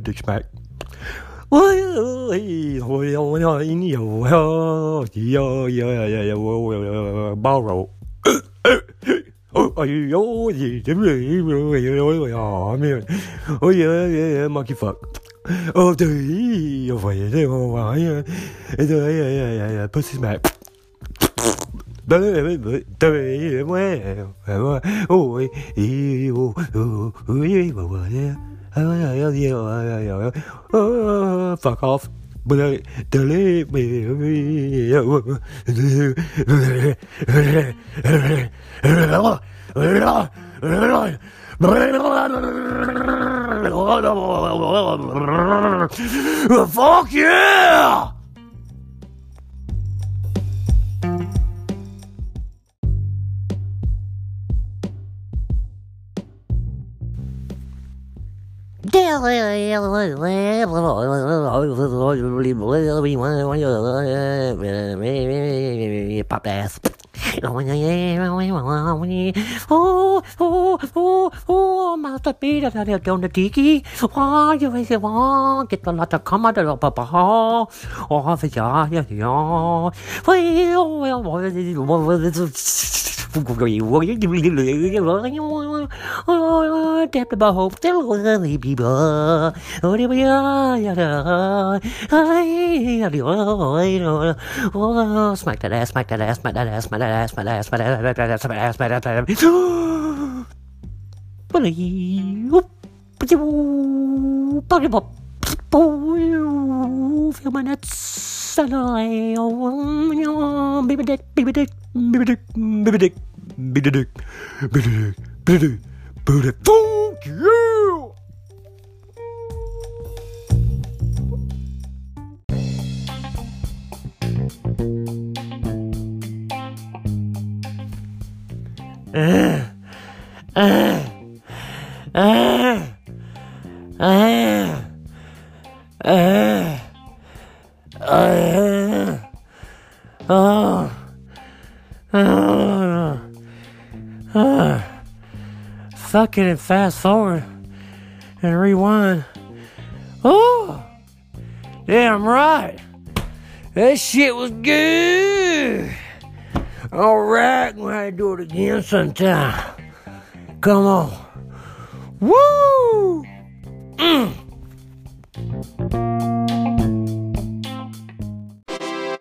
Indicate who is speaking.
Speaker 1: Dick smack. Borrow. Oh, oh, yeah, yeah, monkey fuck. Oh, the, oh, yeah, oh, yeah, yeah, yeah, yeah, pussy smack. Fuck off. Fuck yeah!
Speaker 2: Pop ass. Oh, oh, oh, oh, oh, Master Peter, down the tiki. Oh, you say, oh, get the lot of come out of Papa. Oh, ya, yeah, yeah. Well, well, Tap the bow, tell the people. Oh, yeah, smack that ass, smack that ass, smack that ass, smack that ass, smack that ass, smack that ass, smack that ass, smack that ass, smack that ass, smack that ass. Feel my nuts. Dick, baby dick, baby dick, baby dick, Bibidick, bibidick, bibidick, bibidick, bibidick, bibidick, fuck you! Uh, uh, uh, uh, uh, uh. Oh, uh, fucking and fast forward and rewind. Oh, damn right. That shit was good. All right, have to do it again sometime. Come on. Woo!